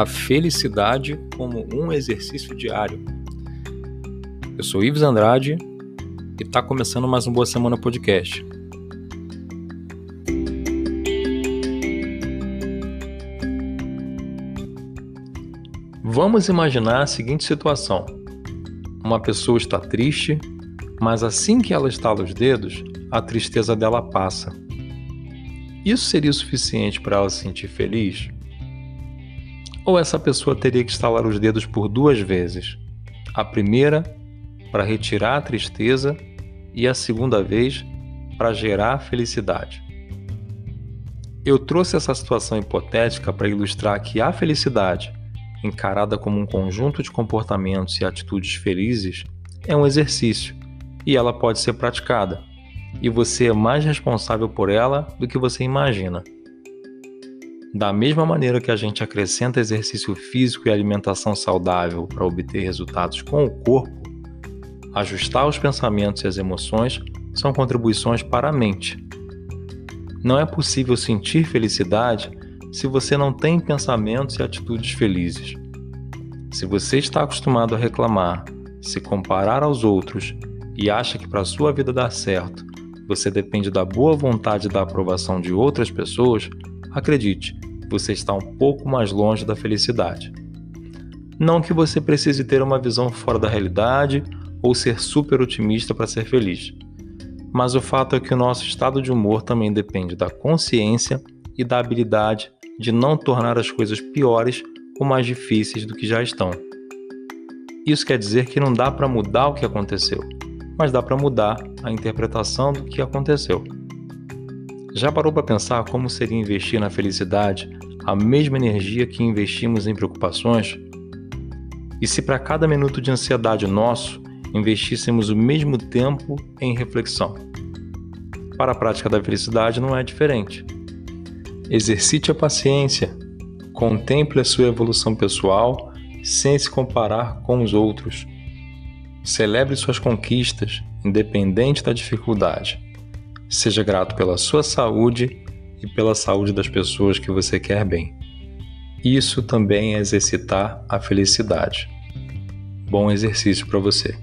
a felicidade como um exercício diário. Eu sou Ives Andrade e está começando mais um Boa Semana Podcast. Vamos imaginar a seguinte situação: uma pessoa está triste, mas assim que ela estala os dedos, a tristeza dela passa. Isso seria o suficiente para ela se sentir feliz? Ou essa pessoa teria que estalar os dedos por duas vezes? A primeira para retirar a tristeza e a segunda vez para gerar felicidade. Eu trouxe essa situação hipotética para ilustrar que a felicidade, encarada como um conjunto de comportamentos e atitudes felizes, é um exercício e ela pode ser praticada, e você é mais responsável por ela do que você imagina. Da mesma maneira que a gente acrescenta exercício físico e alimentação saudável para obter resultados com o corpo, ajustar os pensamentos e as emoções são contribuições para a mente. Não é possível sentir felicidade se você não tem pensamentos e atitudes felizes. Se você está acostumado a reclamar, se comparar aos outros e acha que para a sua vida dar certo você depende da boa vontade e da aprovação de outras pessoas, acredite, você está um pouco mais longe da felicidade. Não que você precise ter uma visão fora da realidade ou ser super otimista para ser feliz. Mas o fato é que o nosso estado de humor também depende da consciência e da habilidade de não tornar as coisas piores ou mais difíceis do que já estão. Isso quer dizer que não dá para mudar o que aconteceu, mas dá para mudar a interpretação do que aconteceu. Já parou para pensar como seria investir na felicidade a mesma energia que investimos em preocupações? E se para cada minuto de ansiedade nosso investíssemos o mesmo tempo em reflexão? Para a prática da felicidade não é diferente. Exercite a paciência, contemple a sua evolução pessoal sem se comparar com os outros. Celebre suas conquistas, independente da dificuldade. Seja grato pela sua saúde e pela saúde das pessoas que você quer bem. Isso também é exercitar a felicidade. Bom exercício para você.